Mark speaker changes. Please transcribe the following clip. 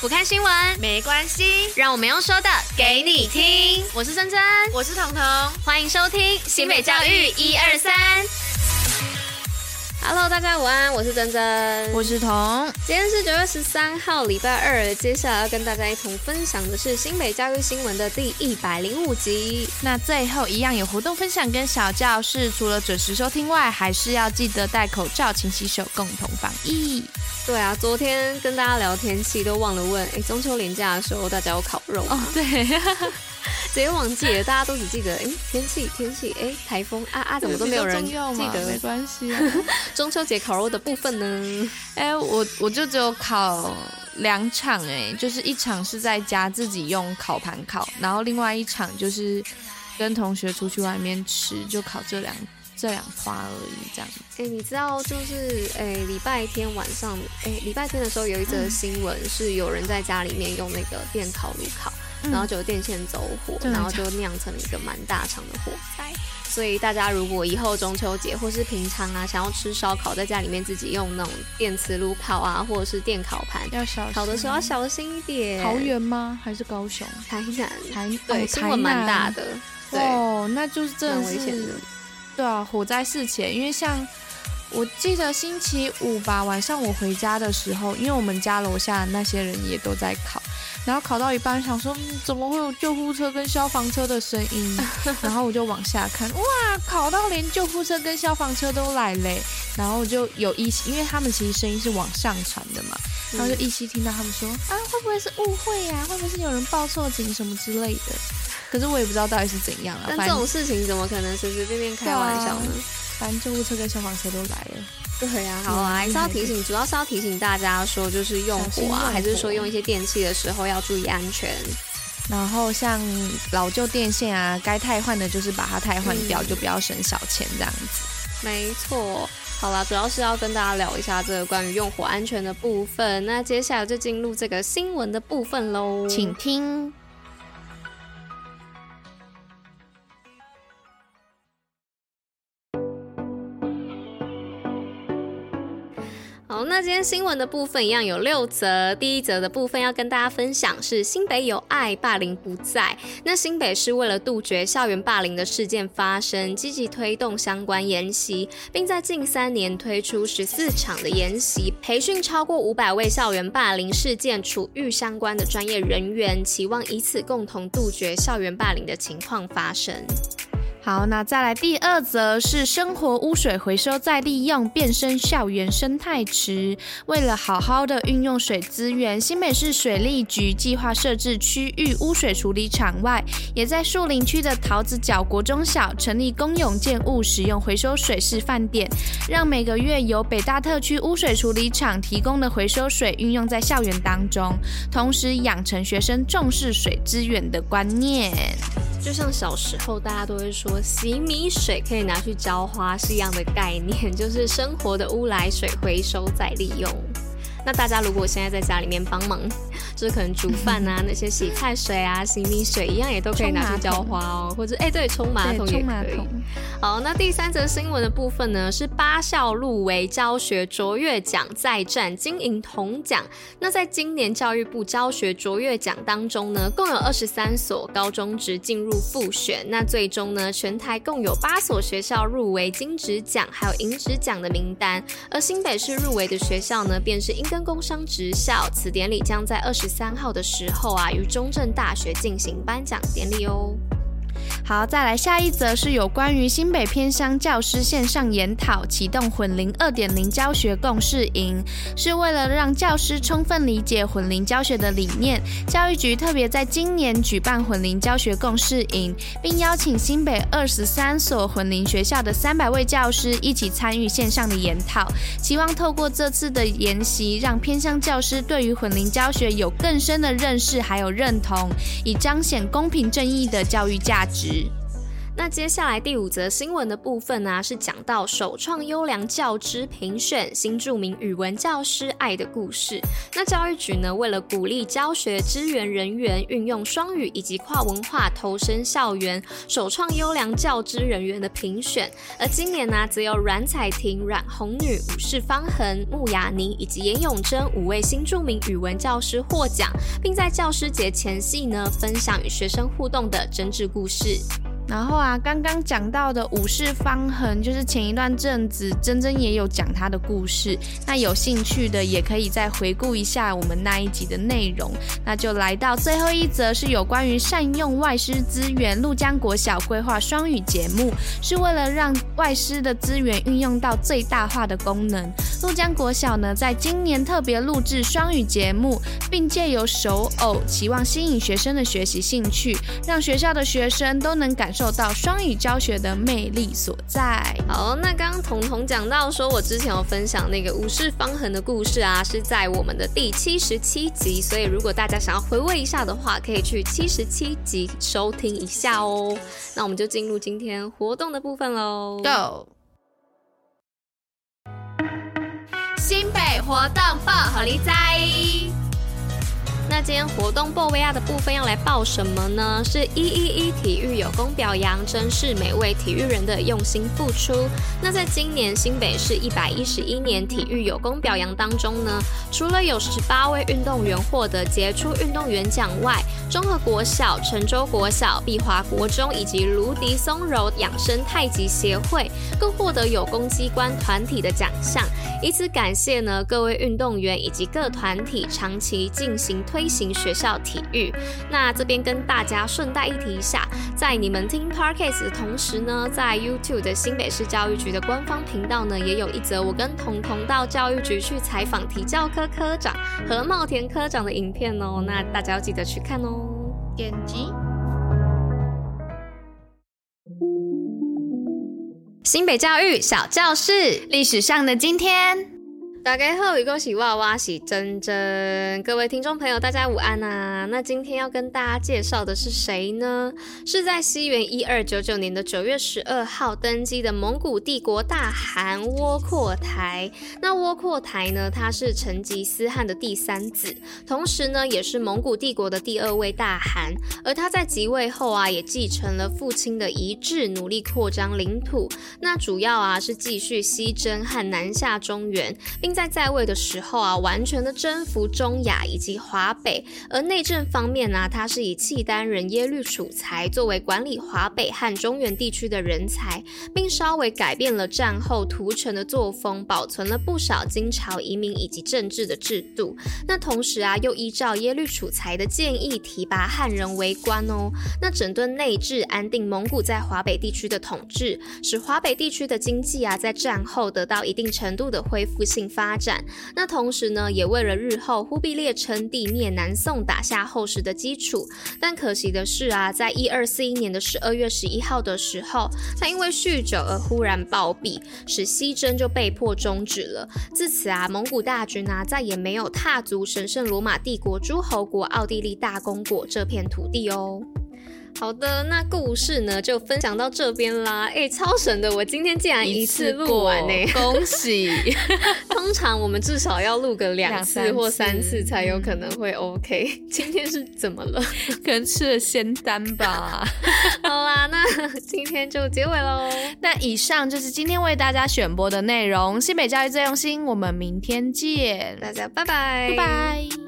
Speaker 1: 不看新闻
Speaker 2: 没关系，
Speaker 1: 让我们用说的给你听。我是珍珍，
Speaker 2: 我是彤彤，
Speaker 1: 欢迎收听新北教育一二三。Hello，大家午安，我是珍珍，
Speaker 2: 我是彤。
Speaker 1: 今天是九月十三号，礼拜二。接下来要跟大家一同分享的是新北教育新闻的第一百零五集。
Speaker 2: 那最后一样有活动分享跟小教室，除了准时收听外，还是要记得戴口罩、勤洗手，共同防疫。
Speaker 1: 对啊，昨天跟大家聊天气都忘了问，哎，中秋连假的时候大家有烤肉吗？
Speaker 2: 哦，对，
Speaker 1: 直接忘记了，大家都只记得，哎，天气天气，哎，台风啊啊，怎么都没有人记得？
Speaker 2: 没关系啊。
Speaker 1: 中秋节烤肉的部分呢？
Speaker 2: 哎，我我就只有烤两场，哎，就是一场是在家自己用烤盘烤，然后另外一场就是跟同学出去外面吃，就烤这两。这两花而已，这样。
Speaker 1: 哎、欸，你知道，就是哎，礼拜天晚上，哎，礼拜天的时候有一则新闻，是有人在家里面用那个电烤炉烤，嗯、然后就电线走火，嗯、然后就酿成了一个蛮大场的火灾。所以大家如果以后中秋节或是平常啊，想要吃烧烤，在家里面自己用那种电磁炉烤啊，或者是电烤盘，
Speaker 2: 要小心，
Speaker 1: 烤的时候要小心一点。
Speaker 2: 桃园吗？还是高雄？
Speaker 1: 台南，
Speaker 2: 台
Speaker 1: 对，新闻蛮大的。对
Speaker 2: 哦，那就是真的是
Speaker 1: 危险的。
Speaker 2: 对啊，火灾事前，因为像我记得星期五吧，晚上我回家的时候，因为我们家楼下那些人也都在烤，然后考到一半，想说、嗯、怎么会有救护车跟消防车的声音？然后我就往下看，哇，考到连救护车跟消防车都来嘞！然后我就有依稀，因为他们其实声音是往上传的嘛，然后就依稀听到他们说啊，会不会是误会呀、啊？会不会是有人报错警什么之类的？可是我也不知道到底是怎样啊。
Speaker 1: 但这种事情怎么可能随随便便开玩笑呢？
Speaker 2: 反正救护车跟消防车都来了。
Speaker 1: 对呀、啊，好啊，还是要提醒，主要是要提醒大家说，就是用火啊，还是说用一些电器的时候要注意安全。
Speaker 2: 然后像老旧电线啊，该汰换的就是把它汰换掉，嗯、就不要省小钱这样子。
Speaker 1: 没错。好啦，主要是要跟大家聊一下这个关于用火安全的部分。那接下来就进入这个新闻的部分喽，
Speaker 2: 请听。
Speaker 1: 好，那今天新闻的部分一样有六则。第一则的部分要跟大家分享是新北有爱，霸凌不在。那新北市为了杜绝校园霸凌的事件发生，积极推动相关研习，并在近三年推出十四场的研习，培训超过五百位校园霸凌事件处遇相关的专业人员，期望以此共同杜绝校园霸凌的情况发生。
Speaker 2: 好，那再来第二则是生活污水回收再利用，变身校园生态池。为了好好的运用水资源，新北市水利局计划设置区域污水处理厂外，也在树林区的桃子角国中小成立公用建物使用回收水示范点，让每个月由北大特区污水处理厂提供的回收水运用在校园当中，同时养成学生重视水资源的观念。
Speaker 1: 就像小时候大家都会说洗米水可以拿去浇花是一样的概念，就是生活的污来水回收再利用。那大家如果现在在家里面帮忙，就是可能煮饭啊，那些洗菜水啊、洗米水一样，也都可以拿去浇花哦，或者哎、欸，对，冲马桶也可以。好，那第三则新闻的部分呢，是八校入围教学卓越奖，再战金银铜奖。那在今年教育部教学卓越奖当中呢，共有二十三所高中职进入复选。那最终呢，全台共有八所学校入围金职奖，还有银职奖的名单。而新北市入围的学校呢，便是英工商职校。此典礼将在二十三号的时候啊，于中正大学进行颁奖典礼哦。
Speaker 2: 好，再来下一则是有关于新北偏乡教师线上研讨，启动混龄二点零教学共识营，是为了让教师充分理解混龄教学的理念。教育局特别在今年举办混龄教学共识营，并邀请新北二十三所混龄学校的三百位教师一起参与线上的研讨，希望透过这次的研习，让偏乡教师对于混龄教学有更深的认识还有认同，以彰显公平正义的教育价值。值。
Speaker 1: 那接下来第五则新闻的部分呢、是讲到首创优良教资评选新著名语文教师爱的故事。那教育局呢，为了鼓励教学支援人员运用双语以及跨文化投身校园，首创优良教资人员的评选。而今年呢、则由阮彩婷、阮红女、武士方恒、穆雅妮以及严永珍五位新著名语文教师获奖，并在教师节前夕呢，分享与学生互动的真挚故事。
Speaker 2: 然后啊，刚刚讲到的武士方恒，就是前一段阵子珍珍也有讲他的故事。那有兴趣的也可以再回顾一下我们那一集的内容。那就来到最后一则，是有关于善用外师资源。陆江国小规划双语节目，是为了让外师的资源运用到最大化的功能。陆江国小呢，在今年特别录制双语节目，并借由手偶，期望吸引学生的学习兴趣，让学校的学生都能感受。到双语教学的魅力所在。
Speaker 1: 好，那刚刚彤彤讲到说，我之前有分享那个武士方恒的故事啊，是在我们的第七十七集，所以如果大家想要回味一下的话，可以去七十七集收听一下哦。那我们就进入今天活动的部分喽
Speaker 2: ，Go！新北活动报虎哩知。
Speaker 1: 那今天活动报尾亚的部分要来报什么呢？是一一一体育有功表扬，珍视每位体育人的用心付出。那在今年新北市一百一十一年体育有功表扬当中呢，除了有十八位运动员获得杰出运动员奖外，中和国小、成州国小、碧华国中以及芦笛松柔养生太极协会更获得有功机关团体的奖项，以此感谢呢各位运动员以及各团体长期进行推。推行学校体育，那这边跟大家顺带一提一下，在你们听 Podcast 的同时呢，在 YouTube 的新北市教育局的官方频道呢，也有一则我跟彤彤到教育局去采访体教科科长和茂田科长的影片哦，那大家要记得去看哦。
Speaker 2: 点击
Speaker 1: 新北教育小教室，
Speaker 2: 历史上的今天。
Speaker 1: 大家好，一个是娃娃，是珍珍。各位听众朋友，大家午安啊！那今天要跟大家介绍的是谁呢？是在西元一二九九年的九月十二号登基的蒙古帝国大汗窝阔台。那窝阔台呢，他是成吉思汗的第三子，同时呢，也是蒙古帝国的第二位大汗。而他在即位后啊，也继承了父亲的遗志，努力扩张领土。那主要啊，是继续西征和南下中原，并在在位的时候啊，完全的征服中亚以及华北，而内政方面呢、他是以契丹人耶律楚材作为管理华北和中原地区的人才，并稍微改变了战后屠城的作风，保存了不少金朝移民以及政治的制度。那同时啊，又依照耶律楚材的建议提拔汉人为官哦。那整顿内治，安定蒙古在华北地区的统治，使华北地区的经济啊，在战后得到一定程度的恢复性发展。那同时呢，也为了日后忽必烈称帝灭南宋打下厚实的基础。但可惜的是啊，在一二四一年的十二月十一号的时候，他因为酗酒而忽然暴毙，使西征就被迫终止了。自此啊，蒙古大军啊再也没有踏足神圣罗马帝国诸侯国奥地利大公国这片土地哦。好的，那故事呢就分享到这边啦。哎、欸，超神的，我今天竟然一次录完呢、欸，
Speaker 2: 恭喜！
Speaker 1: 通常我们至少要录个两次或三次才有可能会 OK。今天是怎么了？
Speaker 2: 可能吃了仙丹吧。
Speaker 1: 好啦，那今天就结尾喽。
Speaker 2: 那以上就是今天为大家选播的内容。新北教育最用心，我们明天见，
Speaker 1: 大家拜拜，
Speaker 2: 拜拜。